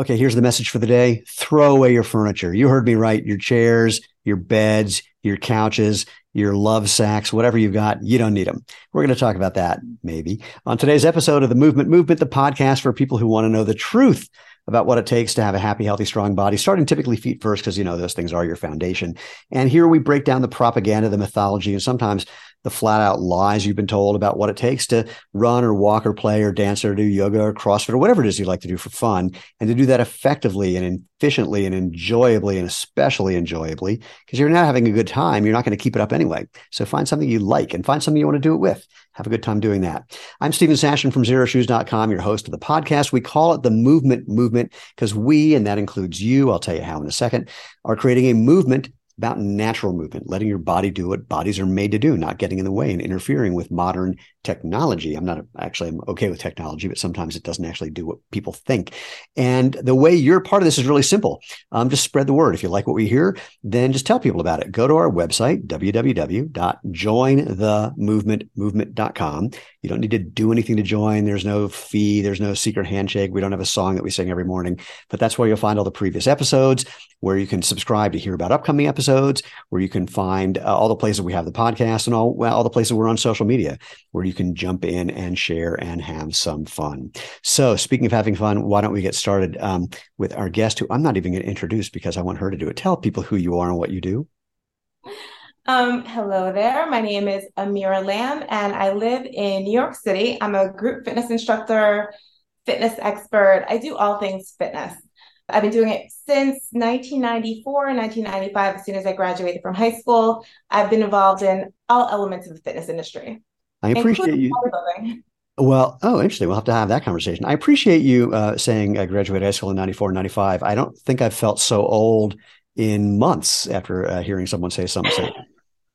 Okay, here's the message for the day. Throw away your furniture. You heard me right. Your chairs, your beds, your couches, your love sacks, whatever you've got, you don't need them. We're going to talk about that maybe on today's episode of the Movement Movement, the podcast for people who want to know the truth about what it takes to have a happy, healthy, strong body, starting typically feet first, because you know those things are your foundation. And here we break down the propaganda, the mythology, and sometimes the flat out lies you've been told about what it takes to run or walk or play or dance or do yoga or CrossFit or whatever it is you like to do for fun. And to do that effectively and efficiently and enjoyably and especially enjoyably, because you're not having a good time, you're not going to keep it up anyway. So find something you like and find something you want to do it with. Have a good time doing that. I'm Steven Sashen from XeroShoes.com, your host of the podcast. We call it the movement movement because we, and that includes you, I'll tell you how in a second, are creating a movement about natural movement, letting your body do what bodies are made to do, not getting in the way and interfering with modern technology. I'm not actually I'm okay with technology, but sometimes it doesn't actually do what people think. And the way you're part of this is really simple. Um, just spread the word. If you like what we hear, then just tell people about it. Go to our website, www.jointhemovementmovement.com. You don't need to do anything to join. There's no fee. There's no secret handshake. We don't have a song that we sing every morning, but that's where you'll find all the previous episodes, where you can subscribe to hear about upcoming episodes, where you can find uh, all the places we have the podcast and all, all the places we're on social media, where you can jump in and share and have some fun. So, speaking of having fun, why don't we get started um, with our guest, who I'm not even going to introduce because I want her to do it. Tell people who you are and what you do. Um, hello there. My name is Amira Lamb, and I live in New York City. I'm a group fitness instructor, fitness expert. I do all things fitness. I've been doing it since 1994 and 1995, as soon as I graduated from high school. I've been involved in all elements of the fitness industry. I appreciate you. Well, oh, interesting. We'll have to have that conversation. I appreciate you uh, saying I graduated high school in 94, 95. I don't think I've felt so old in months after uh, hearing someone say something.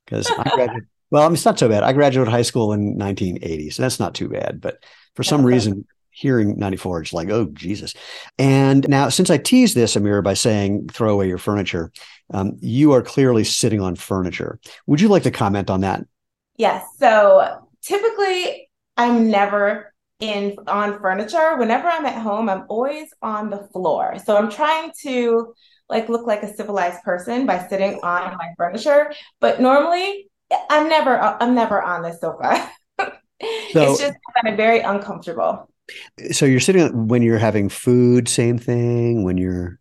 Because I graduated, well, I mean, it's not so bad. I graduated high school in 1980, so that's not too bad. But for some reason, hearing 94, it's like, oh, Jesus. And now, since I teased this, Amira, by saying throw away your furniture, um, you are clearly sitting on furniture. Would you like to comment on that? Yes. So typically I'm never in on furniture. Whenever I'm at home, I'm always on the floor. So I'm trying to like look like a civilized person by sitting on my furniture. But normally I'm never I'm never on the sofa. so, it's just I'm very uncomfortable. So you're sitting when you're having food, same thing. When you're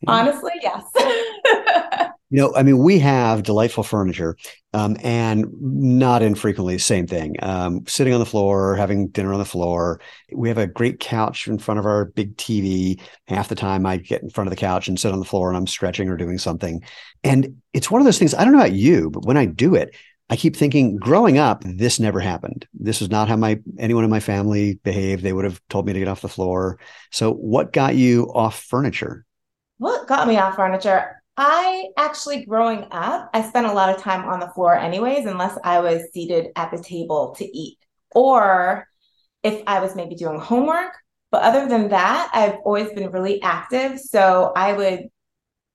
you know, honestly, yes. You know, I mean, we have delightful furniture, um, and not infrequently, same thing. Um, sitting on the floor, having dinner on the floor. We have a great couch in front of our big TV. Half the time, I get in front of the couch and sit on the floor, and I'm stretching or doing something. And it's one of those things. I don't know about you, but when I do it, I keep thinking, growing up, this never happened. This is not how my anyone in my family behaved. They would have told me to get off the floor. So, what got you off furniture? What got me off furniture? I actually, growing up, I spent a lot of time on the floor, anyways, unless I was seated at the table to eat, or if I was maybe doing homework. But other than that, I've always been really active. So I would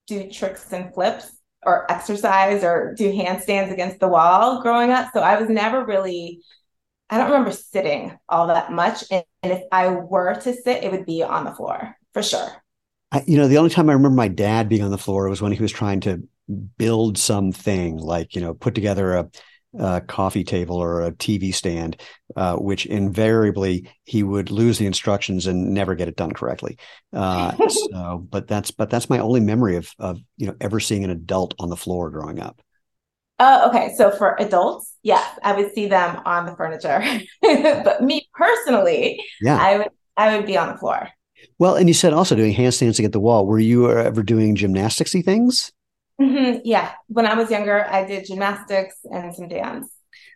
do tricks and flips or exercise or do handstands against the wall growing up. So I was never really, I don't remember sitting all that much. And, and if I were to sit, it would be on the floor for sure. I, you know, the only time I remember my dad being on the floor was when he was trying to build something like, you know, put together a, a coffee table or a TV stand, uh, which invariably he would lose the instructions and never get it done correctly. Uh, so, but that's but that's my only memory of of you know ever seeing an adult on the floor growing up. Oh, okay. So for adults, yes, I would see them on the furniture, but me personally, yeah, I would I would be on the floor. Well, and you said also doing handstands against the wall. Were you ever doing gymnasticsy things? Mm-hmm. Yeah, when I was younger, I did gymnastics and some dance.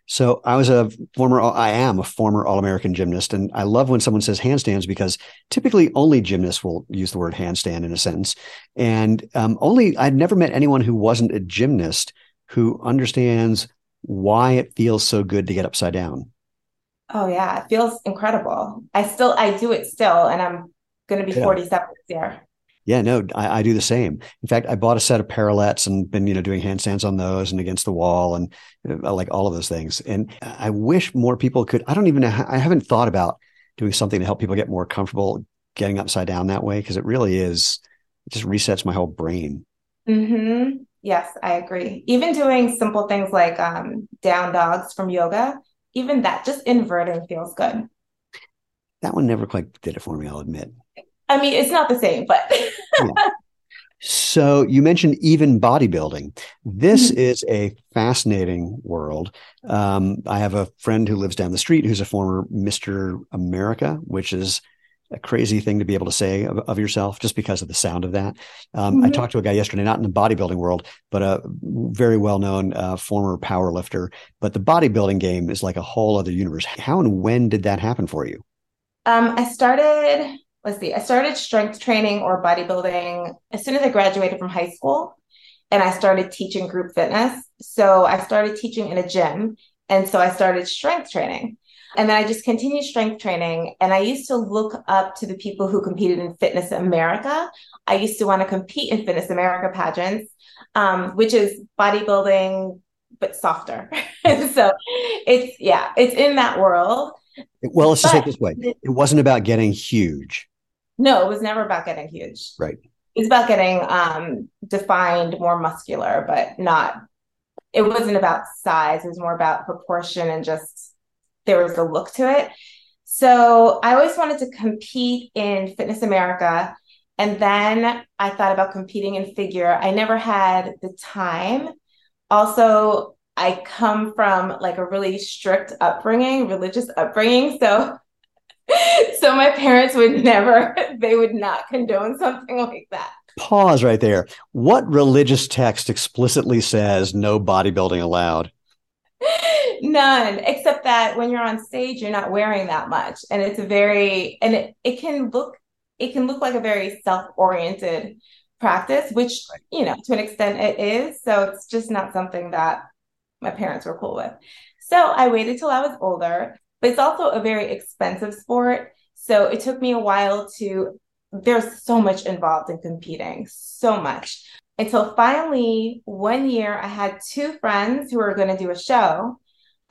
So I was a former, I am a former All American gymnast, and I love when someone says handstands because typically only gymnasts will use the word handstand in a sentence, and um, only I'd never met anyone who wasn't a gymnast who understands why it feels so good to get upside down. Oh yeah, it feels incredible. I still I do it still, and I'm going to be yeah. 47 this year. Yeah, no, I, I, do the same. In fact, I bought a set of parallettes and been, you know, doing handstands on those and against the wall and uh, like all of those things. And I wish more people could. I don't even know. I haven't thought about doing something to help people get more comfortable getting upside down that way because it really is it just resets my whole brain. Mm-hmm. Yes, I agree. Even doing simple things like um, down dogs from yoga, even that, just inverting feels good. That one never quite did it for me, I'll admit. I mean, it's not the same, but. yeah. So you mentioned even bodybuilding. This mm-hmm. is a fascinating world. Um, I have a friend who lives down the street who's a former Mr. America, which is a crazy thing to be able to say of, of yourself just because of the sound of that. Um, mm-hmm. I talked to a guy yesterday, not in the bodybuilding world, but a very well known uh, former power lifter. But the bodybuilding game is like a whole other universe. How and when did that happen for you? Um, I started, let's see, I started strength training or bodybuilding as soon as I graduated from high school and I started teaching group fitness. So I started teaching in a gym. And so I started strength training. And then I just continued strength training. And I used to look up to the people who competed in Fitness America. I used to want to compete in Fitness America pageants, um, which is bodybuilding, but softer. so it's, yeah, it's in that world. Well, let's just say it this way it wasn't about getting huge. No, it was never about getting huge. Right. It's about getting um, defined, more muscular, but not, it wasn't about size. It was more about proportion and just there was a look to it. So I always wanted to compete in Fitness America. And then I thought about competing in figure. I never had the time. Also, I come from like a really strict upbringing, religious upbringing. So so my parents would never they would not condone something like that. Pause right there. What religious text explicitly says no bodybuilding allowed? None, except that when you're on stage, you're not wearing that much. And it's a very, and it, it can look, it can look like a very self-oriented practice, which, you know, to an extent it is. So it's just not something that my parents were cool with. So I waited till I was older, but it's also a very expensive sport. So it took me a while to, there's so much involved in competing, so much until finally one year I had two friends who were going to do a show.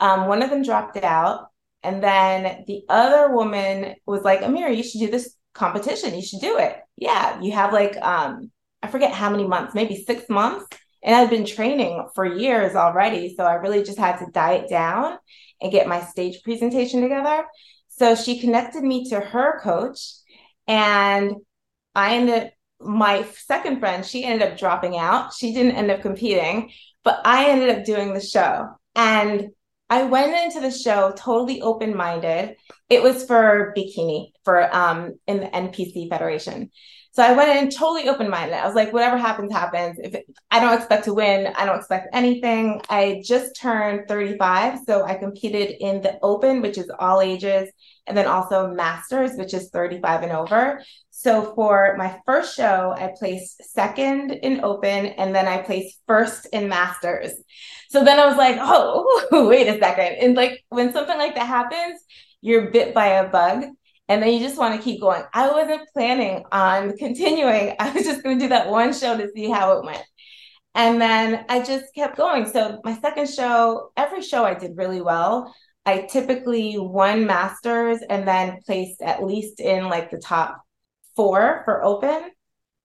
Um, one of them dropped out. And then the other woman was like, Amira, you should do this competition. You should do it. Yeah. You have like, um, I forget how many months, maybe six months. And I'd been training for years already. So I really just had to diet down and get my stage presentation together. So she connected me to her coach. And I ended my second friend, she ended up dropping out. She didn't end up competing, but I ended up doing the show. And I went into the show totally open minded. It was for bikini for um in the NPC Federation. So I went in totally open minded. I was like, whatever happens, happens. If it, I don't expect to win, I don't expect anything. I just turned 35. So I competed in the open, which is all ages, and then also masters, which is 35 and over. So for my first show, I placed second in open and then I placed first in masters. So then I was like, oh, wait a second. And like when something like that happens, you're bit by a bug and then you just want to keep going. I wasn't planning on continuing. I was just going to do that one show to see how it went. And then I just kept going. So my second show, every show I did really well. I typically won masters and then placed at least in like the top four for open,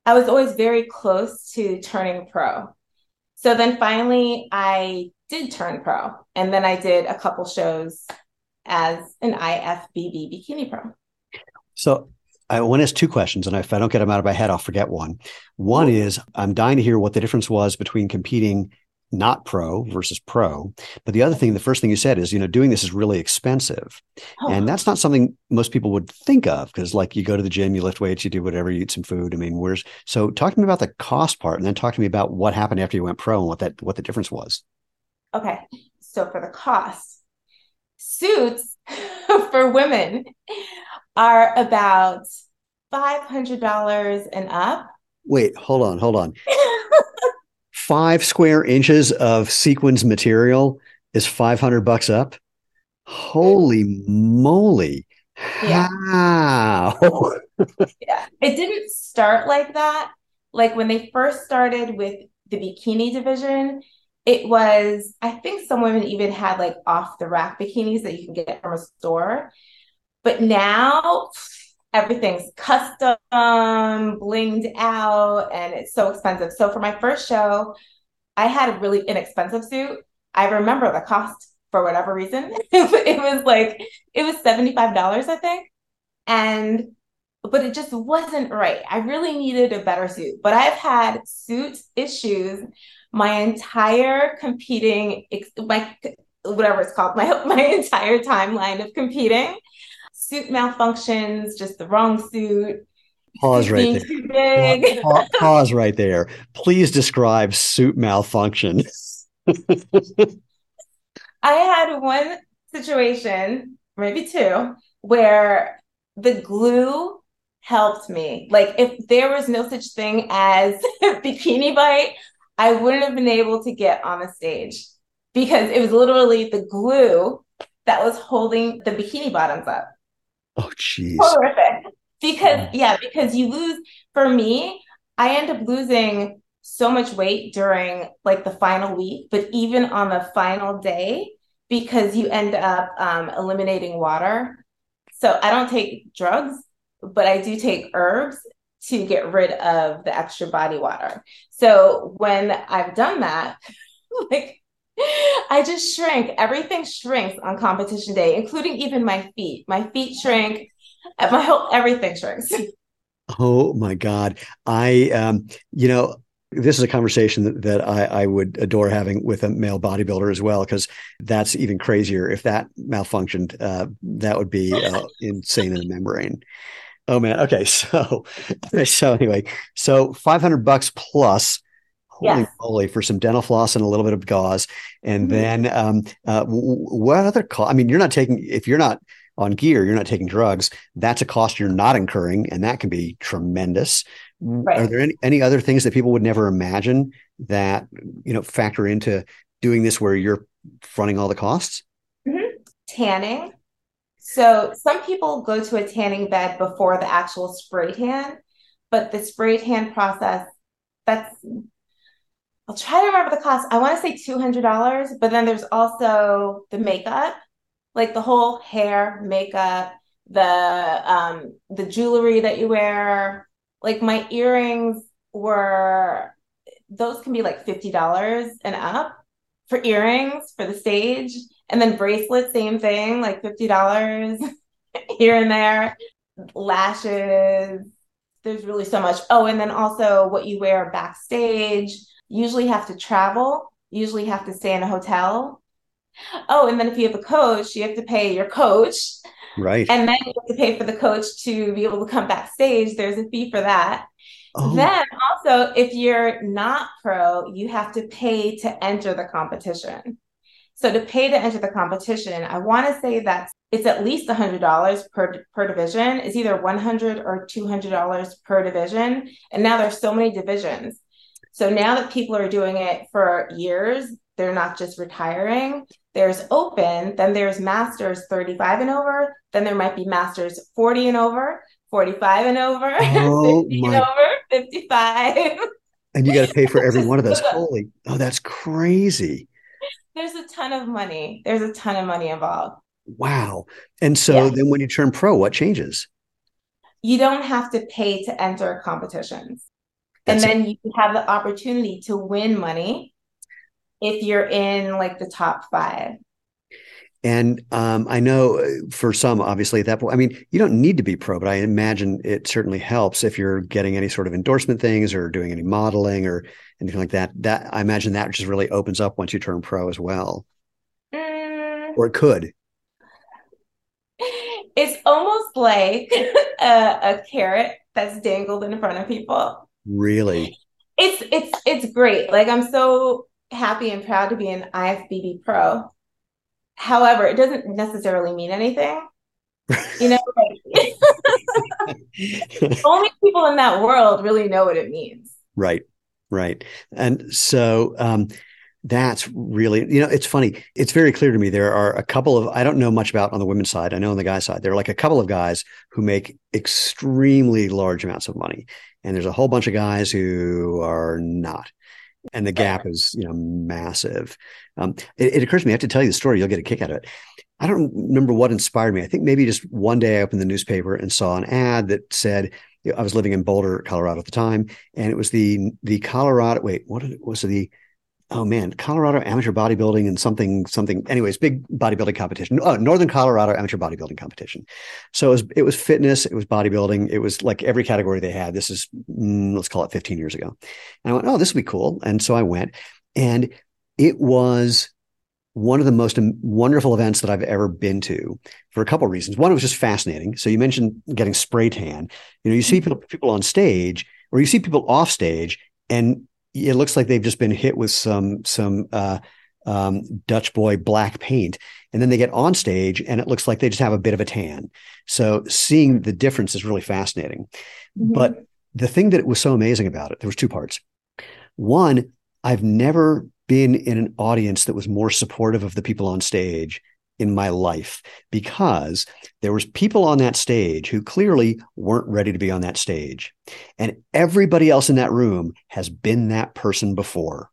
I was always very close to turning pro. So then finally, I did turn pro. And then I did a couple shows as an IFBB bikini pro. So I want to ask two questions, and if I don't get them out of my head, I'll forget one. One is I'm dying to hear what the difference was between competing not pro versus pro. But the other thing, the first thing you said is, you know, doing this is really expensive. Oh. And that's not something most people would think of because, like, you go to the gym, you lift weights, you do whatever, you eat some food. I mean, where's so talk to me about the cost part and then talk to me about what happened after you went pro and what that, what the difference was. Okay. So for the cost, suits for women are about $500 and up. Wait, hold on, hold on. five square inches of sequins material is 500 bucks up. Holy moly. Yeah. How? yeah. It didn't start like that. Like when they first started with the bikini division, it was, I think some women even had like off the rack bikinis that you can get from a store. But now everything's custom, blinged out, and it's so expensive. So for my first show, I had a really inexpensive suit. I remember the cost for whatever reason. it was like it was $75, I think. And but it just wasn't right. I really needed a better suit. But I've had suit issues my entire competing my whatever it's called, my my entire timeline of competing. Suit malfunctions, just the wrong suit. Pause right there. Pause, pause right there. Please describe suit malfunction. I had one situation, maybe two, where the glue helped me. Like if there was no such thing as bikini bite, I wouldn't have been able to get on the stage because it was literally the glue that was holding the bikini bottoms up. Oh, jeez. Horrific. Because, yeah, because you lose, for me, I end up losing so much weight during like the final week, but even on the final day, because you end up um, eliminating water. So I don't take drugs, but I do take herbs to get rid of the extra body water. So when I've done that, like I just shrink. Everything shrinks on competition day, including even my feet. My feet shrink. My whole everything shrinks. Oh my God. I um, you know, this is a conversation that, that I, I, would adore having with a male bodybuilder as well, because that's even crazier. If that malfunctioned, uh, that would be uh, insane in the membrane. Oh man. Okay. So, so anyway, so 500 bucks plus holy yes. moly for some dental floss and a little bit of gauze and mm-hmm. then um, uh, what other cost i mean you're not taking if you're not on gear you're not taking drugs that's a cost you're not incurring and that can be tremendous right. are there any, any other things that people would never imagine that you know factor into doing this where you're fronting all the costs mm-hmm. tanning so some people go to a tanning bed before the actual spray tan but the spray tan process that's I'll try to remember the cost. I want to say $200, but then there's also the makeup, like the whole hair, makeup, the um the jewelry that you wear. Like my earrings were those can be like $50 and up for earrings for the stage. And then bracelets, same thing, like $50 here and there. Lashes, there's really so much. Oh, and then also what you wear backstage usually have to travel, usually have to stay in a hotel. Oh, and then if you have a coach, you have to pay your coach. Right. And then you have to pay for the coach to be able to come backstage. There's a fee for that. Oh. Then also, if you're not pro, you have to pay to enter the competition. So to pay to enter the competition, I want to say that it's at least $100 per per division. It's either 100 or $200 per division. And now there's so many divisions. So now that people are doing it for years, they're not just retiring. There's open, then there's masters 35 and over, then there might be masters 40 and over, 45 and over, oh, 50 my. and over, 55. And you got to pay for every one of those. Holy, oh, that's crazy. There's a ton of money. There's a ton of money involved. Wow. And so yeah. then when you turn pro, what changes? You don't have to pay to enter competitions and then it. you have the opportunity to win money if you're in like the top five. And um, I know uh, for some, obviously, at that point, I mean, you don't need to be pro, but I imagine it certainly helps if you're getting any sort of endorsement things or doing any modeling or anything like that. That I imagine that just really opens up once you turn pro as well, mm. or it could. It's almost like a, a carrot that's dangled in front of people. Really? It's it's it's great. Like I'm so happy and proud to be an IFBB pro. However, it doesn't necessarily mean anything. You know, like, only people in that world really know what it means. Right. Right. And so um that's really you know it's funny it's very clear to me there are a couple of i don't know much about on the women's side i know on the guy side there are like a couple of guys who make extremely large amounts of money and there's a whole bunch of guys who are not and the gap is you know massive. Um, it, it, occurs to me I have to tell you the story. You'll get a kick out of it. I don't remember what inspired me. I think maybe just one day I opened the newspaper and saw an ad that said I was living in Boulder, Colorado at the time, and it was the the Colorado. Wait, what was it, the oh man, Colorado amateur bodybuilding and something, something, anyways, big bodybuilding competition. Oh, Northern Colorado amateur bodybuilding competition. So it was, it was fitness, it was bodybuilding, it was like every category they had. This is, mm, let's call it 15 years ago. And I went, oh, this would be cool. And so I went, and it was one of the most wonderful events that I've ever been to for a couple of reasons. One, it was just fascinating. So you mentioned getting spray tan. You know, you see mm-hmm. people, people on stage or you see people off stage and it looks like they've just been hit with some some uh, um, Dutch boy black paint, and then they get on stage, and it looks like they just have a bit of a tan. So seeing the difference is really fascinating. Mm-hmm. But the thing that was so amazing about it, there was two parts. One, I've never been in an audience that was more supportive of the people on stage in my life because there was people on that stage who clearly weren't ready to be on that stage. And everybody else in that room has been that person before.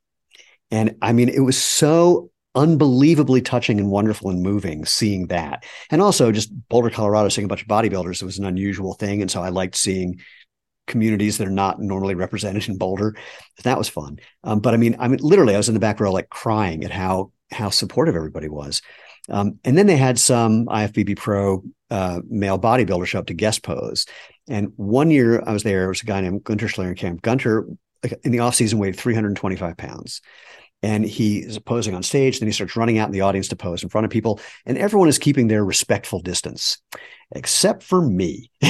And i mean it was so unbelievably touching and wonderful and moving seeing that. And also just boulder colorado seeing a bunch of bodybuilders it was an unusual thing. And so i liked seeing communities that are not normally represented in boulder. That was fun. Um, but i mean i mean literally i was in the back row like crying at how how supportive everybody was um, and then they had some IFBB Pro uh, male bodybuilder show up to guest pose. And one year I was there, there was a guy named Gunter Schlierkamp. Gunter, in the off season, weighed 325 pounds. And he is posing on stage. Then he starts running out in the audience to pose in front of people. And everyone is keeping their respectful distance, except for me.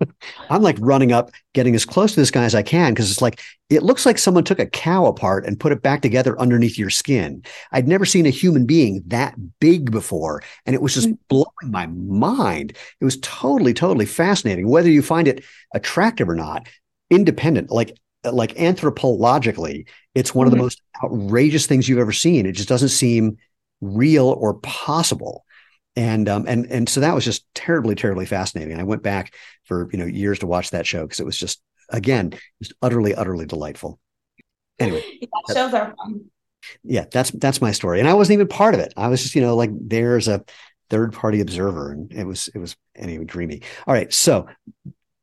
I'm like running up, getting as close to this guy as I can because it's like it looks like someone took a cow apart and put it back together underneath your skin. I'd never seen a human being that big before, and it was just mm. blowing my mind. It was totally, totally fascinating. Whether you find it attractive or not, independent, like like anthropologically, it's one mm-hmm. of the mm-hmm. most outrageous things you've ever seen. It just doesn't seem real or possible and um, and and so that was just terribly terribly fascinating. I went back for you know years to watch that show because it was just again just utterly utterly delightful. Anyway yeah, shows are fun. Yeah that's that's my story. And i wasn't even part of it. I was just you know like there's a third party observer and it was it was anyway dreamy. All right so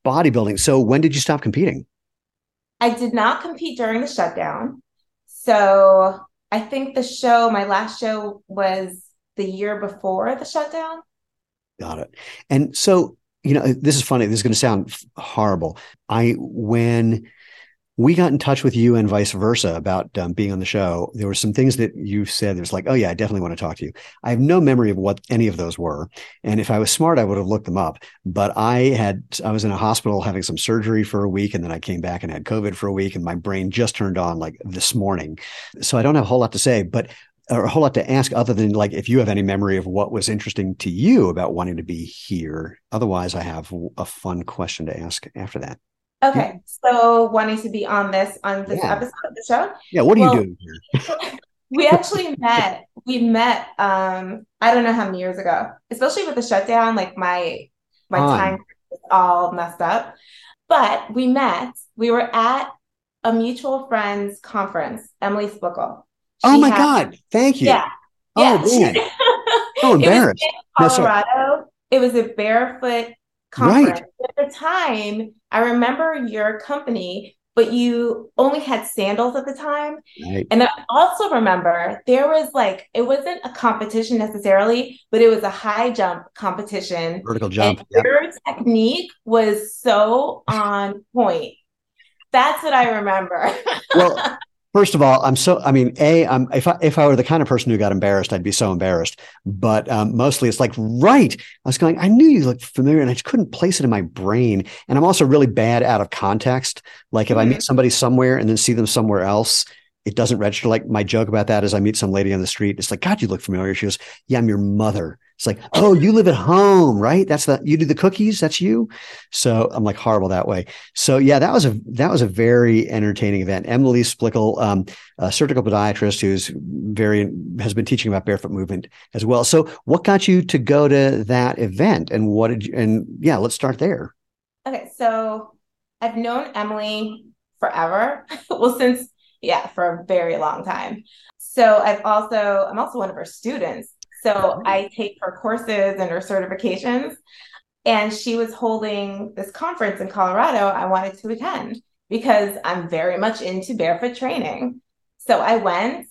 bodybuilding. So when did you stop competing? I did not compete during the shutdown. So i think the show my last show was the year before the shutdown. Got it. And so, you know, this is funny. This is going to sound horrible. I, when we got in touch with you and vice versa about um, being on the show, there were some things that you said. It was like, oh, yeah, I definitely want to talk to you. I have no memory of what any of those were. And if I was smart, I would have looked them up. But I had, I was in a hospital having some surgery for a week. And then I came back and had COVID for a week. And my brain just turned on like this morning. So I don't have a whole lot to say. But or a whole lot to ask other than like if you have any memory of what was interesting to you about wanting to be here. Otherwise, I have a fun question to ask after that. Okay, so wanting to be on this on this yeah. episode of the show. Yeah, what are well, you doing here? we actually met. We met. Um, I don't know how many years ago. Especially with the shutdown, like my my time was all messed up. But we met. We were at a mutual friends conference. Emily Splichal oh my had, God. Thank you. Yeah. Oh, yeah. man. so oh, embarrassed. It was Colorado. it was a barefoot conference. Right. At the time, I remember your company, but you only had sandals at the time. Right. And I also remember there was like, it wasn't a competition necessarily, but it was a high jump competition. Vertical jump. Yep. Your technique was so on point. That's what I remember. well, First of all, I'm so. I mean, a. I'm if I if I were the kind of person who got embarrassed, I'd be so embarrassed. But um, mostly, it's like right. I was going. I knew you looked familiar, and I just couldn't place it in my brain. And I'm also really bad out of context. Like if mm-hmm. I meet somebody somewhere and then see them somewhere else, it doesn't register. Like my joke about that is I meet some lady on the street. It's like, God, you look familiar. She goes, Yeah, I'm your mother. It's like, oh, you live at home, right? That's the you do the cookies. That's you. So I'm like horrible that way. So yeah, that was a that was a very entertaining event. Emily Splichal, um, a surgical podiatrist who's very has been teaching about barefoot movement as well. So what got you to go to that event, and what did you? And yeah, let's start there. Okay, so I've known Emily forever. well, since yeah, for a very long time. So I've also, I'm also one of her students. So. I take her courses and her certifications. And she was holding this conference in Colorado I wanted to attend because I'm very much into barefoot training. So I went.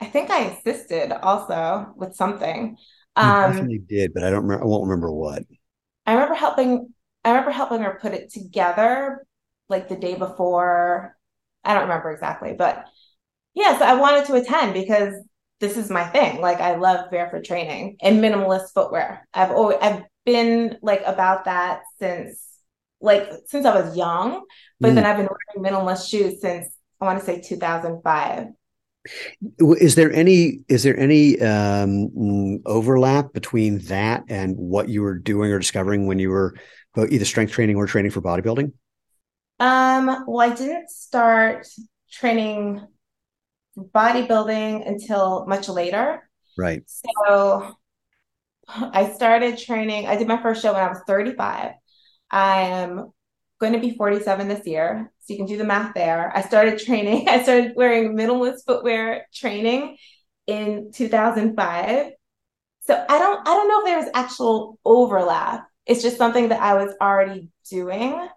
I think I assisted also with something. You um, definitely did, but I don't remember. I won't remember what. I remember helping. I remember helping her put it together, like the day before. I don't remember exactly, but yes, yeah, so I wanted to attend because this is my thing. Like I love barefoot training and minimalist footwear. I've always I've been like about that since like since I was young, but mm. then I've been wearing minimalist shoes since I want to say 2005. Is there any is there any um, overlap between that and what you were doing or discovering when you were either strength training or training for bodybuilding? Um, well, I didn't start training bodybuilding until much later. Right. So I started training. I did my first show when I was 35. I am going to be 47 this year. So you can do the math there. I started training. I started wearing minimalist footwear training in 2005. So I don't I don't know if there's actual overlap. It's just something that I was already doing.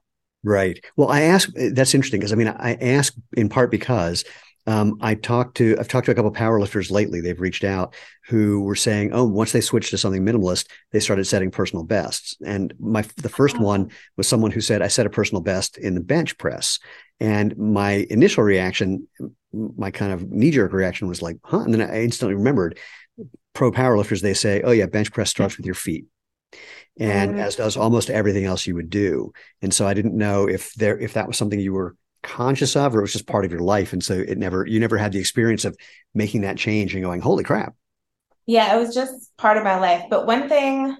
Right. Well, I ask that's interesting because I mean I ask in part because um, I talked to I've talked to a couple of powerlifters lately. They've reached out who were saying, "Oh, once they switched to something minimalist, they started setting personal bests." And my the first one was someone who said, "I set a personal best in the bench press," and my initial reaction, my kind of knee jerk reaction was like, "Huh?" And then I instantly remembered pro powerlifters. They say, "Oh yeah, bench press starts with your feet." And mm-hmm. as does almost everything else you would do. And so I didn't know if there if that was something you were conscious of or it was just part of your life and so it never you never had the experience of making that change and going holy crap yeah it was just part of my life but one thing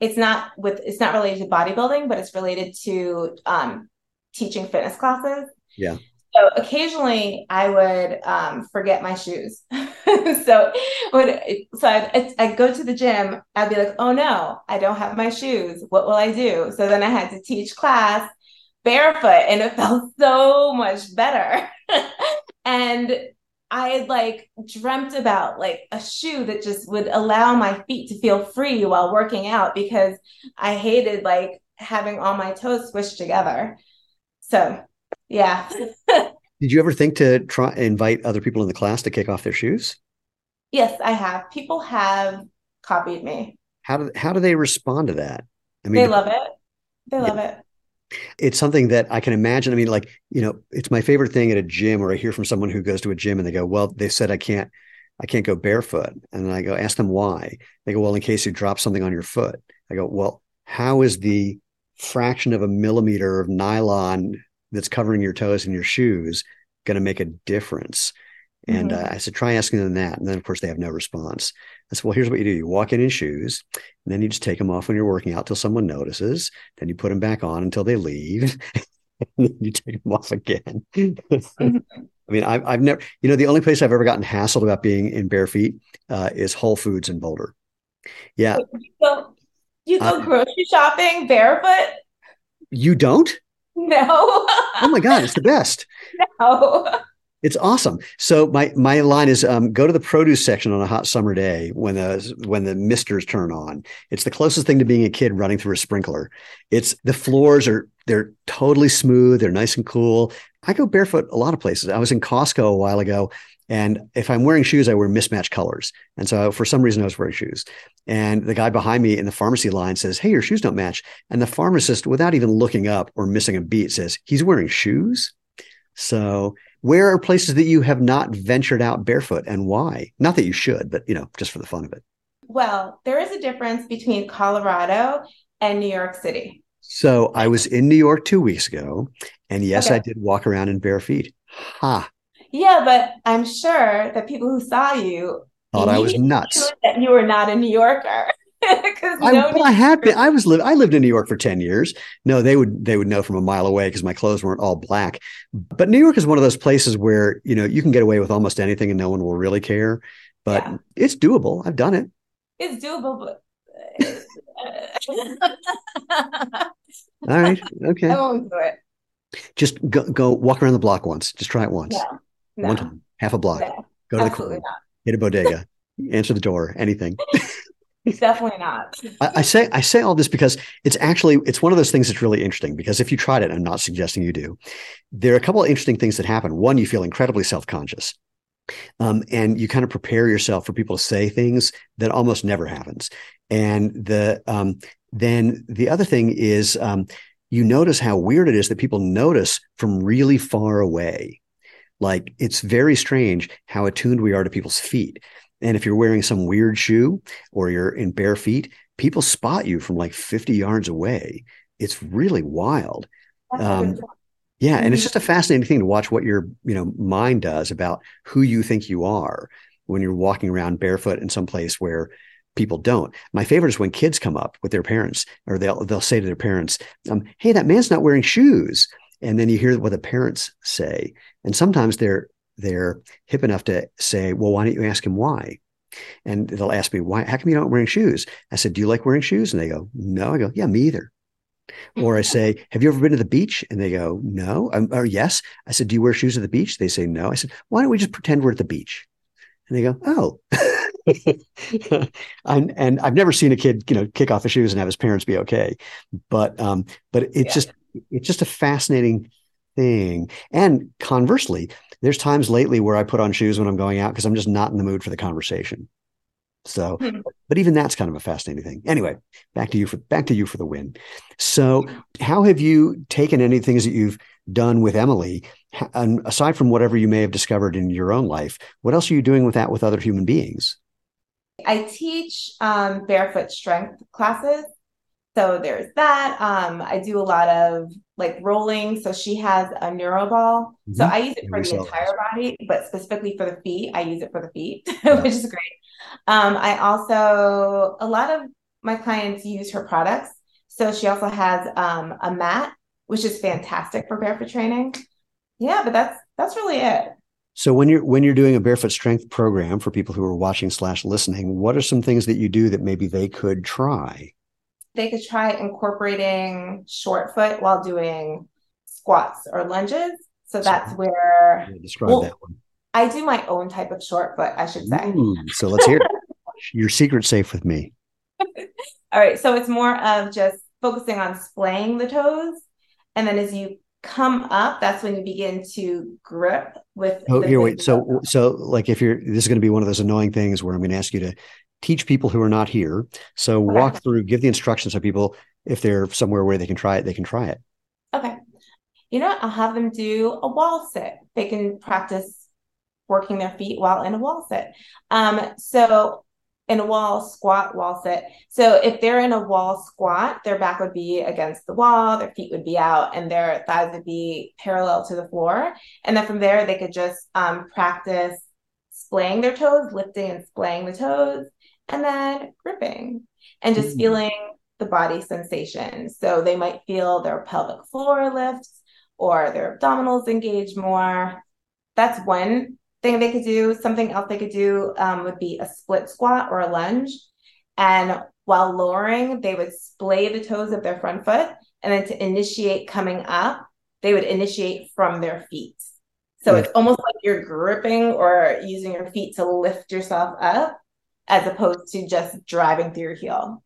it's not with it's not related to bodybuilding but it's related to um, teaching fitness classes yeah so occasionally I would um, forget my shoes. so when so I'd, I'd, go to the gym, I'd be like, oh no, I don't have my shoes. What will I do? So then I had to teach class barefoot and it felt so much better. and I had like dreamt about like a shoe that just would allow my feet to feel free while working out because I hated like having all my toes squished together. So, yeah. Did you ever think to try invite other people in the class to kick off their shoes? Yes, I have. People have copied me. How do how do they respond to that? I mean, they love it. They love it it's something that I can imagine. I mean, like, you know, it's my favorite thing at a gym where I hear from someone who goes to a gym and they go, Well, they said I can't, I can't go barefoot. And then I go, ask them why. They go, Well, in case you drop something on your foot. I go, Well, how is the fraction of a millimeter of nylon that's covering your toes and your shoes going to make a difference? And mm-hmm. uh, I said, try asking them that. And then, of course, they have no response. I said, well, here's what you do. You walk in in shoes, and then you just take them off when you're working out till someone notices. Then you put them back on until they leave. and then you take them off again. I mean, I've, I've never, you know, the only place I've ever gotten hassled about being in bare feet uh, is Whole Foods in Boulder. Yeah. You go, you go uh, grocery shopping barefoot? You don't? No. oh my God, it's the best. No. It's awesome. So my my line is um, go to the produce section on a hot summer day when the when the misters turn on. It's the closest thing to being a kid running through a sprinkler. It's the floors are they're totally smooth. They're nice and cool. I go barefoot a lot of places. I was in Costco a while ago, and if I'm wearing shoes, I wear mismatched colors. And so for some reason, I was wearing shoes. And the guy behind me in the pharmacy line says, "Hey, your shoes don't match." And the pharmacist, without even looking up or missing a beat, says, "He's wearing shoes." So where are places that you have not ventured out barefoot and why? Not that you should, but you know, just for the fun of it. Well, there is a difference between Colorado and New York City. So I was in New York two weeks ago, and yes, okay. I did walk around in bare feet. Ha. Yeah, but I'm sure that people who saw you thought I was nuts. That you were not a New Yorker. I, well, I had been. I was I lived in New York for ten years. No, they would they would know from a mile away because my clothes weren't all black. But New York is one of those places where you know you can get away with almost anything and no one will really care. But yeah. it's doable. I've done it. It's doable, but. Uh, all right. Okay. I won't do it. Just go, go walk around the block once. Just try it once. No. One time, half a block. No, Go to the corner, not. hit a bodega, answer the door, anything. Definitely not. I, I, say I say all this because it's actually it's one of those things that's really interesting because if you tried it, I'm not suggesting you do. There are a couple of interesting things that happen. One, you feel incredibly self conscious. Um, and you kind of prepare yourself for people to say things that almost never happens. And the um, then the other thing is um, you notice how weird it is that people notice from really far away. Like it's very strange how attuned we are to people's feet. And if you're wearing some weird shoe or you're in bare feet, people spot you from like 50 yards away. It's really wild. Um, yeah, and it's mm-hmm. just a fascinating thing to watch what your you know mind does about who you think you are when you're walking around barefoot in some place where people don't. My favorite is when kids come up with their parents, or they'll they'll say to their parents, um, "Hey, that man's not wearing shoes," and then you hear what the parents say, and sometimes they're they're hip enough to say, well, why don't you ask him why? And they'll ask me, why, how come you don't wearing shoes? I said, do you like wearing shoes? And they go, no. I go, yeah, me either. Or I say, have you ever been to the beach? And they go, no. Um, or yes. I said, do you wear shoes at the beach? They say, no. I said, why don't we just pretend we're at the beach? And they go, oh. and, and I've never seen a kid, you know, kick off his shoes and have his parents be okay. But um, but it's yeah. just it's just a fascinating thing. And conversely, there's times lately where I put on shoes when I'm going out because I'm just not in the mood for the conversation. So, hmm. but even that's kind of a fascinating thing. Anyway, back to you for back to you for the win. So, how have you taken any things that you've done with Emily, and aside from whatever you may have discovered in your own life? What else are you doing with that with other human beings? I teach um, barefoot strength classes. So there's that. Um, I do a lot of like rolling. So she has a neuroball. Mm-hmm. So I use it for the entire body, but specifically for the feet, I use it for the feet, yeah. which is great. Um, I also a lot of my clients use her products. So she also has um, a mat, which is fantastic for barefoot training. Yeah, but that's that's really it. So when you're when you're doing a barefoot strength program for people who are watching slash listening, what are some things that you do that maybe they could try? They could try incorporating short foot while doing squats or lunges. So that's where yeah, describe well, that one. I do my own type of short foot, I should say. Ooh, so let's hear your secret safe with me. All right. So it's more of just focusing on splaying the toes. And then as you come up, that's when you begin to grip with. Oh, here, wait. So, so like if you're, this is going to be one of those annoying things where I'm going to ask you to teach people who are not here. So okay. walk through, give the instructions so people, if they're somewhere where they can try it, they can try it. Okay. You know, I'll have them do a wall sit. They can practice working their feet while in a wall sit. Um, so in a wall squat, wall sit. So if they're in a wall squat, their back would be against the wall, their feet would be out, and their thighs would be parallel to the floor. And then from there, they could just um, practice splaying their toes, lifting and splaying the toes, and then gripping and just mm-hmm. feeling the body sensation. So they might feel their pelvic floor lifts or their abdominals engage more. That's one thing they could do. Something else they could do um, would be a split squat or a lunge. And while lowering, they would splay the toes of their front foot. And then to initiate coming up, they would initiate from their feet. So it's almost like you're gripping or using your feet to lift yourself up as opposed to just driving through your heel.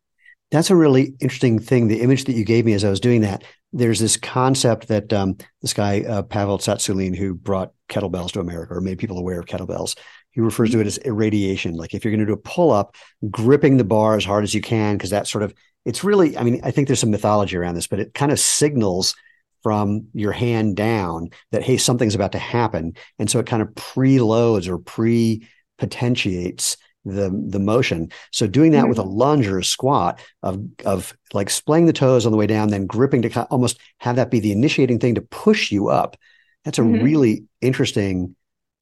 That's a really interesting thing. The image that you gave me as I was doing that, there's this concept that um, this guy, uh, Pavel Tsatsouline, who brought kettlebells to America or made people aware of kettlebells, he refers to it as irradiation. Like if you're going to do a pull up, gripping the bar as hard as you can, because that sort of, it's really, I mean, I think there's some mythology around this, but it kind of signals from your hand down that, hey, something's about to happen. And so it kind of preloads or pre potentiates the the motion. So doing that mm-hmm. with a mm-hmm. lunge or a squat of of like splaying the toes on the way down, then gripping to almost have that be the initiating thing to push you up. That's a mm-hmm. really interesting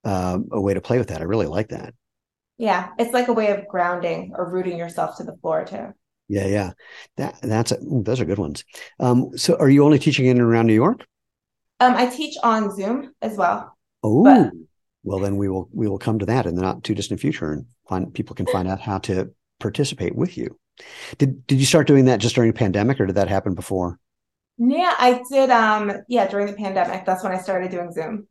uh, a way to play with that. I really like that. Yeah, it's like a way of grounding or rooting yourself to the floor too. Yeah, yeah, that that's a, those are good ones. Um, so, are you only teaching in and around New York? Um, I teach on Zoom as well. Oh, well, then we will we will come to that in the not too distant future and find people can find out how to participate with you. Did did you start doing that just during the pandemic, or did that happen before? Yeah, I did. Um, yeah, during the pandemic, that's when I started doing Zoom.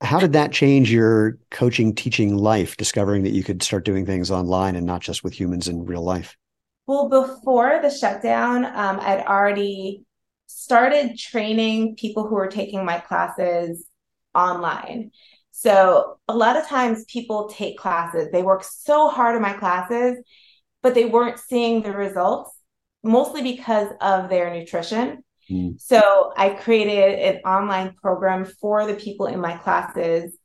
how did that change your coaching, teaching life, discovering that you could start doing things online and not just with humans in real life? Well, before the shutdown, um, I'd already started training people who were taking my classes online. So a lot of times people take classes, they work so hard in my classes, but they weren't seeing the results, mostly because of their nutrition. Mm. So I created an online program for the people in my classes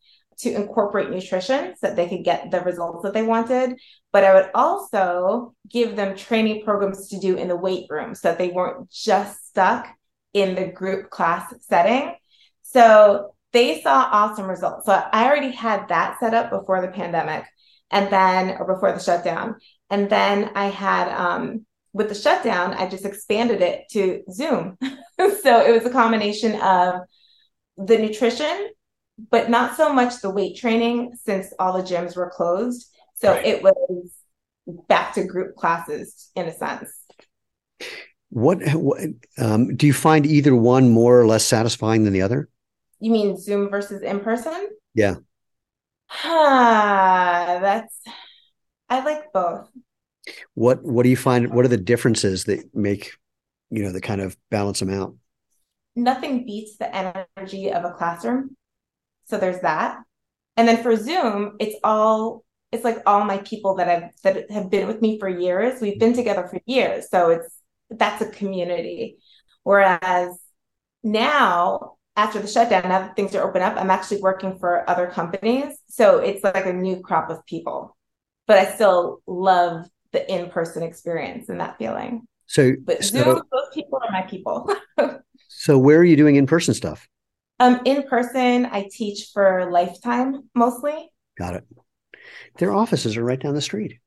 to incorporate nutrition so that they could get the results that they wanted. But I would also give them training programs to do in the weight room so that they weren't just stuck in the group class setting. So they saw awesome results. So I already had that set up before the pandemic and then, or before the shutdown. And then I had, um, with the shutdown, I just expanded it to Zoom. so it was a combination of the nutrition, but not so much the weight training since all the gyms were closed. So right. it was back to group classes in a sense. What, what um, do you find either one more or less satisfying than the other? You mean Zoom versus in person? Yeah. Ah, that's I like both. What what do you find what are the differences that make you know the kind of balance them out? Nothing beats the energy of a classroom. So there's that. And then for Zoom, it's all it's like all my people that I've that have been with me for years. We've been together for years. So it's that's a community. Whereas now after the shutdown, now that things are open up, I'm actually working for other companies. So it's like a new crop of people. But I still love the in-person experience and that feeling. So but so, Zoom, those people are my people. so where are you doing in-person stuff? Um, in person, I teach for Lifetime mostly. Got it. Their offices are right down the street.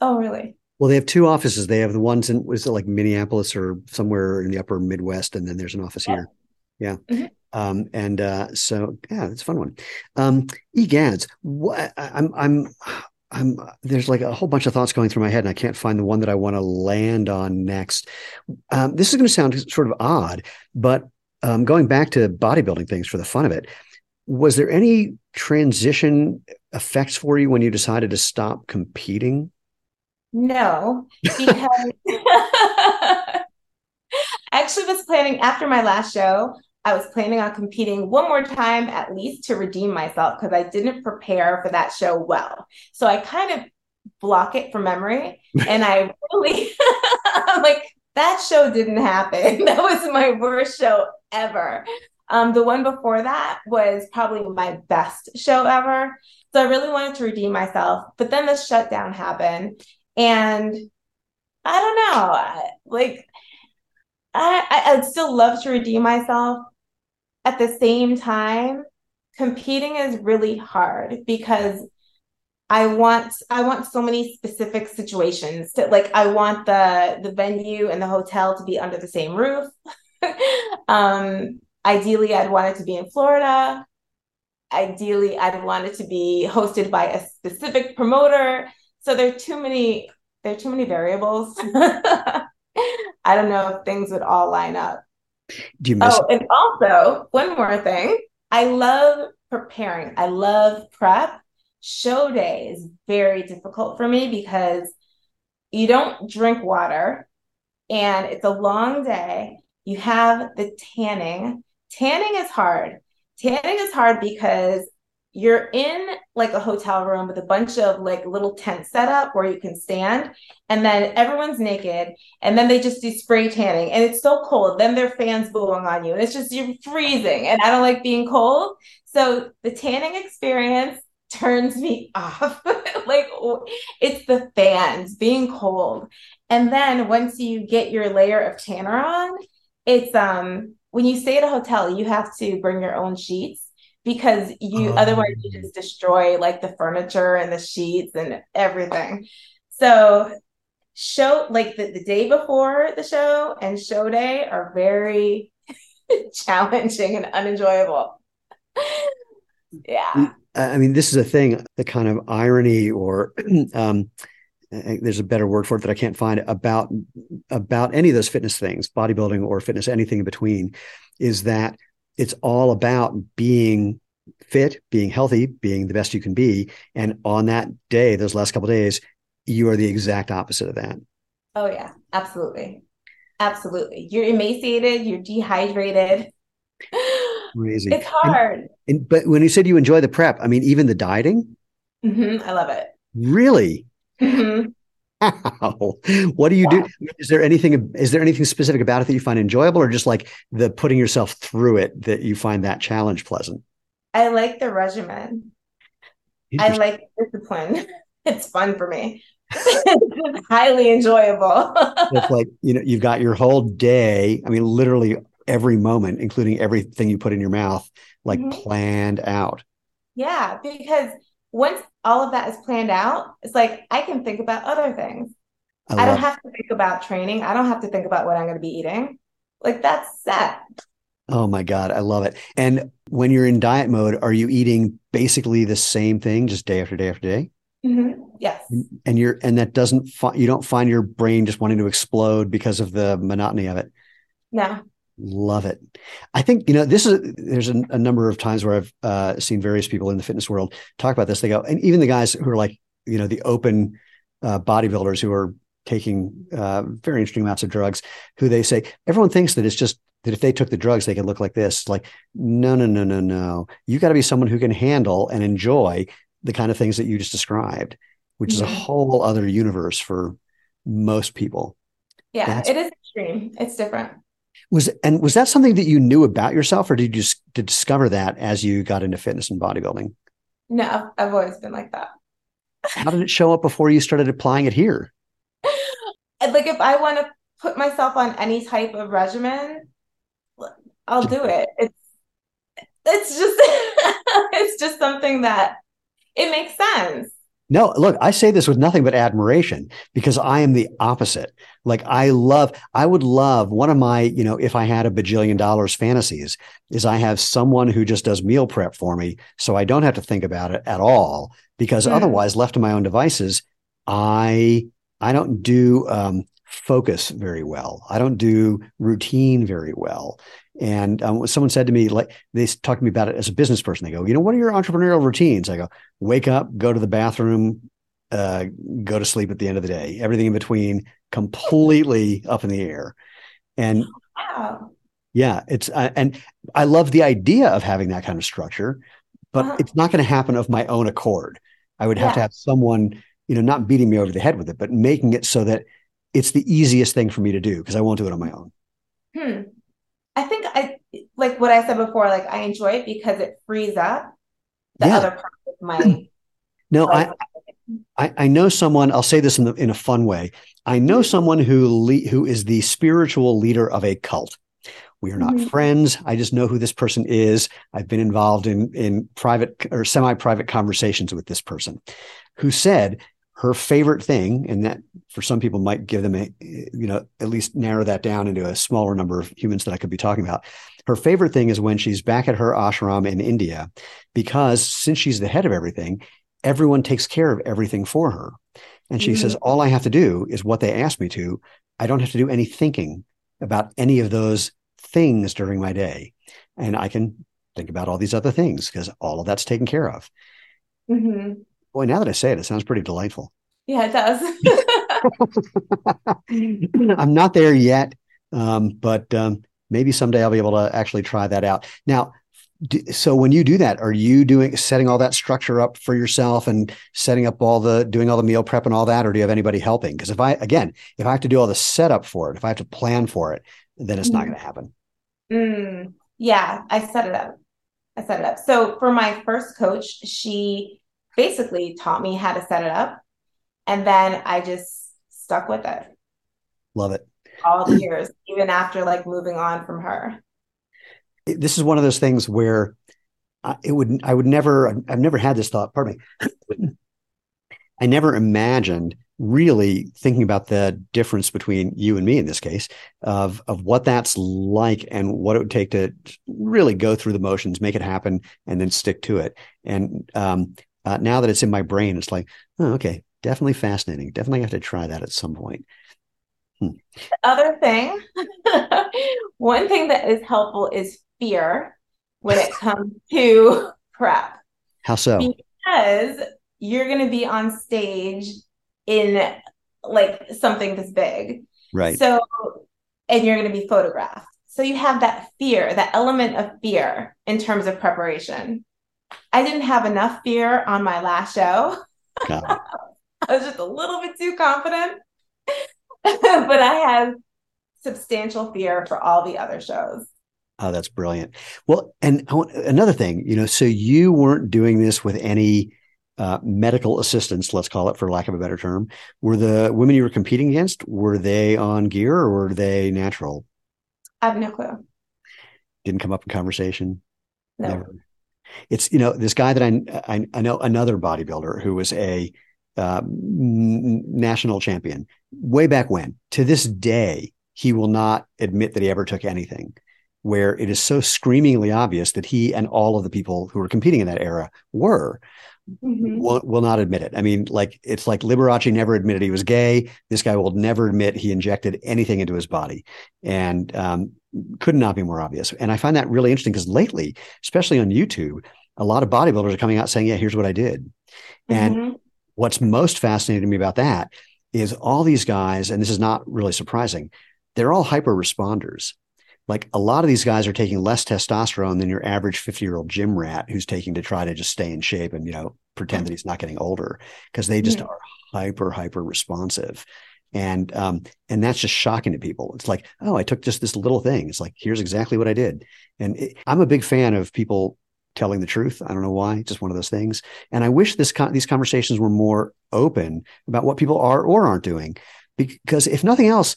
Oh, really? Well, they have two offices. They have the ones in was it like Minneapolis or somewhere in the upper Midwest, and then there's an office yeah. here. Yeah. Mm-hmm. Um, and uh, so yeah, it's a fun one. Um, egads, what I'm I'm I'm there's like a whole bunch of thoughts going through my head, and I can't find the one that I want to land on next. Um, this is going to sound sort of odd, but um, going back to bodybuilding things for the fun of it, was there any transition effects for you when you decided to stop competing? No, because I actually was planning after my last show, I was planning on competing one more time at least to redeem myself because I didn't prepare for that show well. So I kind of block it from memory. and I really, I'm like, that show didn't happen. That was my worst show ever. Um, the one before that was probably my best show ever. So I really wanted to redeem myself. But then the shutdown happened. And I don't know, like I, I'd still love to redeem myself. At the same time, competing is really hard because I want I want so many specific situations. To, like I want the the venue and the hotel to be under the same roof. um, ideally, I'd want it to be in Florida. Ideally, I'd want it to be hosted by a specific promoter. So there are too many there are too many variables. I don't know if things would all line up. Do you miss? Oh, and also one more thing. I love preparing. I love prep. Show day is very difficult for me because you don't drink water and it's a long day. You have the tanning. Tanning is hard. Tanning is hard because you're in like a hotel room with a bunch of like little tents set up where you can stand and then everyone's naked and then they just do spray tanning and it's so cold. Then their fans blowing on you and it's just you're freezing and i don't like being cold. So the tanning experience turns me off. Like it's the fans being cold. And then once you get your layer of tanner on it's um when you stay at a hotel you have to bring your own sheets because you oh. otherwise you just destroy like the furniture and the sheets and everything. So show like the, the day before the show and show day are very challenging and unenjoyable. yeah. I mean, this is a thing, the kind of irony or um, there's a better word for it that I can't find about about any of those fitness things, bodybuilding or fitness, anything in between, is that it's all about being fit, being healthy, being the best you can be. And on that day, those last couple days, you are the exact opposite of that. Oh yeah, absolutely. Absolutely. You're emaciated, you're dehydrated. Crazy. It's hard. And, and, but when you said you enjoy the prep, I mean, even the dieting? Mm-hmm. I love it. Really? Mm-hmm. Wow. What do you yeah. do? Is there anything is there anything specific about it that you find enjoyable or just like the putting yourself through it that you find that challenge pleasant? I like the regimen. I like discipline. It's fun for me. it's highly enjoyable. it's like, you know, you've got your whole day. I mean, literally every moment, including everything you put in your mouth, like mm-hmm. planned out. Yeah, because once all of that is planned out, it's like I can think about other things. I, I don't have to think about training. I don't have to think about what I'm going to be eating. Like that's set. Oh my God, I love it. And when you're in diet mode, are you eating basically the same thing just day after day after day? Mm-hmm. Yes. And you're and that doesn't fi- you don't find your brain just wanting to explode because of the monotony of it. No. Love it. I think you know this is there's a, a number of times where I've uh, seen various people in the fitness world talk about this. They go, and even the guys who are like you know the open uh, bodybuilders who are taking uh, very interesting amounts of drugs, who they say everyone thinks that it's just that if they took the drugs they could look like this. Like no, no, no, no, no. You got to be someone who can handle and enjoy the kind of things that you just described, which is a mm-hmm. whole other universe for most people. Yeah, That's, it is extreme. It's different. Was and was that something that you knew about yourself, or did you just discover that as you got into fitness and bodybuilding? No, I've always been like that. How did it show up before you started applying it here? Like if I want to put myself on any type of regimen, I'll do it. It's it's just it's just something that it makes sense. No, look, I say this with nothing but admiration because I am the opposite. Like I love, I would love one of my, you know, if I had a bajillion dollars fantasies is I have someone who just does meal prep for me. So I don't have to think about it at all because mm. otherwise left to my own devices, I, I don't do, um, focus very well. I don't do routine very well. And um, someone said to me, like they talked to me about it as a business person. They go, you know, what are your entrepreneurial routines? I go, wake up, go to the bathroom, uh, go to sleep at the end of the day. Everything in between, completely up in the air. And wow. yeah, it's uh, and I love the idea of having that kind of structure, but uh-huh. it's not going to happen of my own accord. I would have yeah. to have someone, you know, not beating me over the head with it, but making it so that it's the easiest thing for me to do because I won't do it on my own. Hmm. I think I like what I said before. Like I enjoy it because it frees up the yeah. other part of my. no, I, I, I know someone. I'll say this in the, in a fun way. I know mm-hmm. someone who le- who is the spiritual leader of a cult. We are not mm-hmm. friends. I just know who this person is. I've been involved in in private or semi private conversations with this person, who said her favorite thing, and that for some people might give them a, you know, at least narrow that down into a smaller number of humans that I could be talking about. Her favorite thing is when she's back at her ashram in India, because since she's the head of everything, everyone takes care of everything for her. And she mm-hmm. says, all I have to do is what they ask me to. I don't have to do any thinking about any of those things during my day. And I can think about all these other things because all of that's taken care of. Mm-hmm. Boy, now that I say it, it sounds pretty delightful. Yeah, it does. I'm not there yet, um, but um, maybe someday I'll be able to actually try that out. Now, so when you do that, are you doing setting all that structure up for yourself and setting up all the doing all the meal prep and all that, or do you have anybody helping? Because if I again, if I have to do all the setup for it, if I have to plan for it, then it's mm. not going to happen. Mm, yeah, I set it up. I set it up. So for my first coach, she basically taught me how to set it up. And then I just stuck with it. Love it. All the years, even after like moving on from her. This is one of those things where I, it would, I would never, I've never had this thought, pardon me. I never imagined really thinking about the difference between you and me in this case of of what that's like and what it would take to really go through the motions, make it happen, and then stick to it. And um, uh, now that it's in my brain, it's like, oh, okay, definitely fascinating. Definitely have to try that at some point. Hmm. Other thing, one thing that is helpful is fear when it comes to prep. How so? Because you're going to be on stage in like something this big. Right. So, and you're going to be photographed. So you have that fear, that element of fear in terms of preparation. I didn't have enough fear on my last show. I was just a little bit too confident. but I have substantial fear for all the other shows. Oh, that's brilliant. Well, and want, another thing, you know, so you weren't doing this with any uh, medical assistance, let's call it for lack of a better term. Were the women you were competing against, were they on gear or were they natural? I have no clue. Didn't come up in conversation? No. Never. It's, you know, this guy that I, I, I know, another bodybuilder who was a uh, national champion way back when. To this day, he will not admit that he ever took anything where it is so screamingly obvious that he and all of the people who were competing in that era were mm-hmm. will, will not admit it. I mean, like it's like Liberace never admitted he was gay. This guy will never admit he injected anything into his body, and um, could not be more obvious. And I find that really interesting because lately, especially on YouTube, a lot of bodybuilders are coming out saying, "Yeah, here's what I did." Mm-hmm. And what's most fascinating to me about that is all these guys, and this is not really surprising, they're all hyper responders like a lot of these guys are taking less testosterone than your average 50 year old gym rat who's taking to try to just stay in shape and you know pretend that he's not getting older because they just are hyper hyper responsive and um and that's just shocking to people. It's like oh i took just this little thing. It's like here's exactly what i did. And it, i'm a big fan of people telling the truth. I don't know why. Just one of those things. And i wish this con- these conversations were more open about what people are or aren't doing. Because if nothing else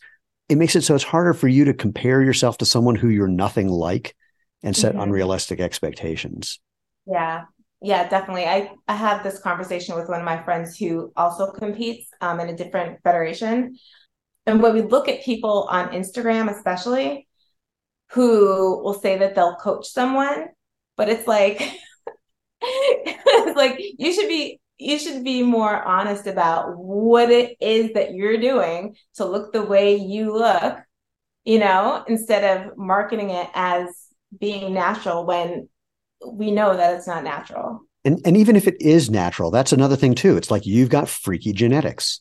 it makes it so it's harder for you to compare yourself to someone who you're nothing like and set mm-hmm. unrealistic expectations. Yeah. Yeah, definitely. I, I had this conversation with one of my friends who also competes um, in a different federation. And when we look at people on Instagram, especially, who will say that they'll coach someone, but it's like, it's like you should be you should be more honest about what it is that you're doing to look the way you look, you know, instead of marketing it as being natural when we know that it's not natural. And and even if it is natural, that's another thing too. It's like you've got freaky genetics.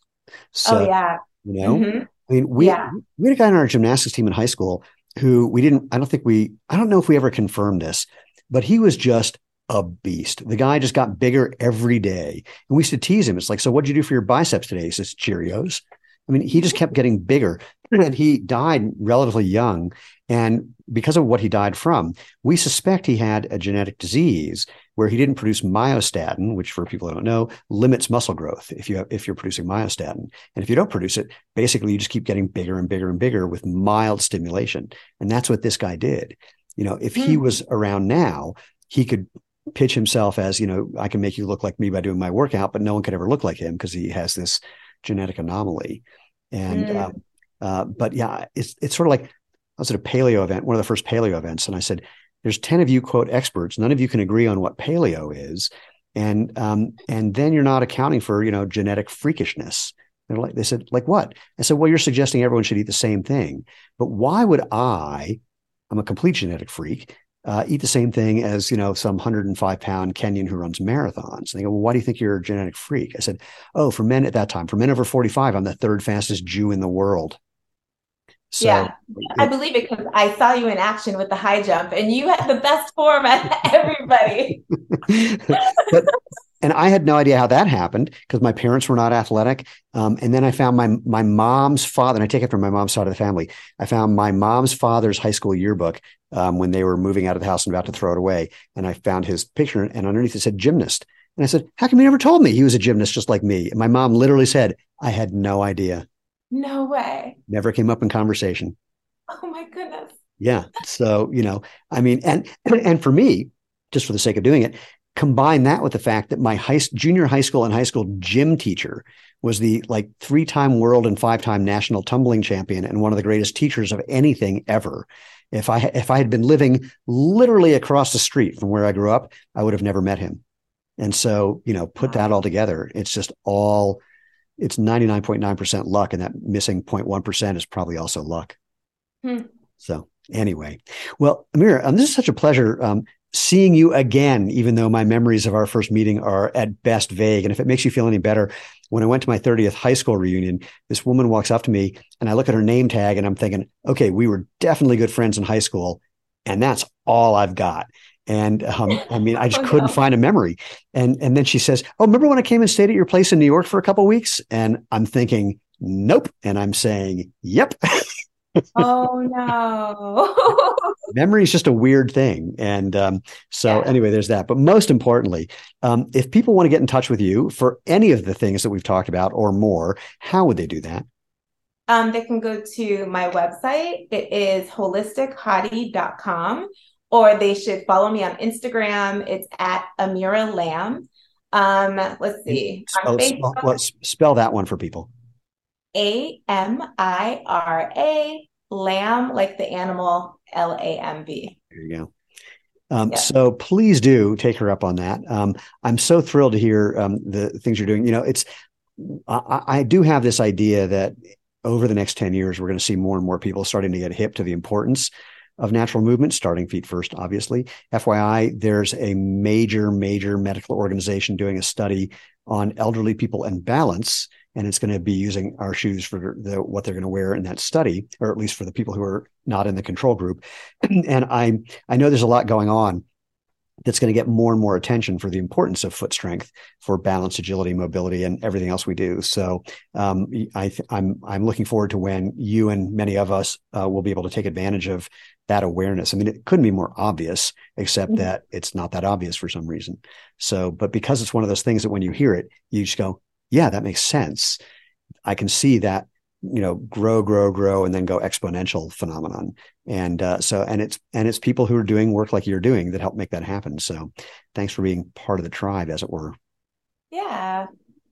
So, oh yeah. You know? Mm-hmm. I mean, we yeah. we had a guy on our gymnastics team in high school who we didn't I don't think we I don't know if we ever confirmed this, but he was just a beast. The guy just got bigger every day. And we used to tease him. It's like, so what'd you do for your biceps today? He says, Cheerios. I mean, he just kept getting bigger. And he died relatively young. And because of what he died from, we suspect he had a genetic disease where he didn't produce myostatin, which for people who don't know, limits muscle growth if you have, if you're producing myostatin. And if you don't produce it, basically you just keep getting bigger and bigger and bigger with mild stimulation. And that's what this guy did. You know, if he hmm. was around now, he could pitch himself as, you know, I can make you look like me by doing my workout, but no one could ever look like him because he has this genetic anomaly. And, mm. um, uh, but yeah, it's, it's sort of like I was at a paleo event, one of the first paleo events, and I said, there's 10 of you quote experts. None of you can agree on what paleo is. And, um, and then you're not accounting for, you know, genetic freakishness. They're like, they said, like what? I said, well, you're suggesting everyone should eat the same thing, but why would I, I'm a complete genetic freak uh, eat the same thing as you know some 105 pound Kenyan who runs marathons. And they go, well, why do you think you're a genetic freak? I said, oh, for men at that time, for men over 45, I'm the third fastest Jew in the world. So, yeah, I believe it because I saw you in action with the high jump, and you had the best form at everybody. but and I had no idea how that happened because my parents were not athletic. Um, and then I found my my mom's father, and I take it from my mom's side of the family. I found my mom's father's high school yearbook um, when they were moving out of the house and about to throw it away, and I found his picture, and underneath it said gymnast. And I said, "How come you never told me he was a gymnast just like me?" And my mom literally said, "I had no idea." No way. Never came up in conversation. Oh my goodness. Yeah. So you know, I mean, and and for me, just for the sake of doing it, combine that with the fact that my high, junior high school and high school gym teacher was the like three time world and five time national tumbling champion and one of the greatest teachers of anything ever. If I if I had been living literally across the street from where I grew up, I would have never met him. And so, you know, put that all together, it's just all it's 99.9% luck and that missing 0.1% is probably also luck. Hmm. So, anyway. Well, Amira, um, this is such a pleasure um, seeing you again, even though my memories of our first meeting are at best vague. And if it makes you feel any better, when I went to my 30th high school reunion, this woman walks up to me and I look at her name tag and I'm thinking, okay, we were definitely good friends in high school. And that's all I've got. And um, I mean, I just oh, couldn't no. find a memory. And and then she says, "Oh, remember when I came and stayed at your place in New York for a couple weeks?" And I'm thinking, "Nope." And I'm saying, "Yep." oh no. Memory is just a weird thing and um, so yeah. anyway there's that but most importantly um, if people want to get in touch with you for any of the things that we've talked about or more how would they do that? Um, they can go to my website. It is holistichottie.com or they should follow me on instagram. It's at amira lamb. Um, let's see. Spell, spell, spell that one for people a M I R A, lamb, like the animal, L A M B. There you go. Um. So please do take her up on that. Um, I'm so thrilled to hear um, the things you're doing. You know, it's I, I, do have this idea that over the next 10 years, we're going to see more and more people starting to get hip to the importance of natural movement, starting feet first, obviously. FYI, there's a major, major medical organization doing a study on elderly people and balance and it's going to be using our shoes for the, what they're going to wear in that study, or at least for the people who are not in the control group. and I I know there's a lot going on that's going to get more and more attention for the importance of foot strength for balance, agility, mobility, and everything else we do. So um, I am I'm, I'm looking forward to when you and many of us uh, will be able to take advantage of that awareness. I mean, it couldn't be more obvious, except mm-hmm. that it's not that obvious for some reason. So, but because it's one of those things that when you hear it, you just go, yeah, that makes sense. I can see that, you know, grow, grow, grow, and then go exponential phenomenon. And uh, so, and it's and it's people who are doing work like you're doing that help make that happen. So, thanks for being part of the tribe, as it were. Yeah,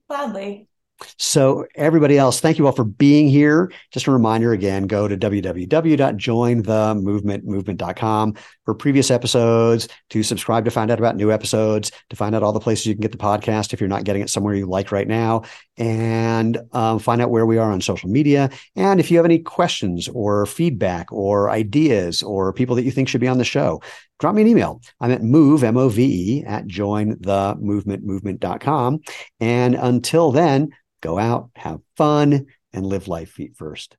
gladly. So, everybody else, thank you all for being here. Just a reminder again go to www.jointhemovementmovement.com for previous episodes, to subscribe to find out about new episodes, to find out all the places you can get the podcast if you're not getting it somewhere you like right now, and um, find out where we are on social media. And if you have any questions or feedback or ideas or people that you think should be on the show, drop me an email. I'm at move, M O V E, at jointhemovementmovement.com. And until then, go out, have fun, and live life feet first.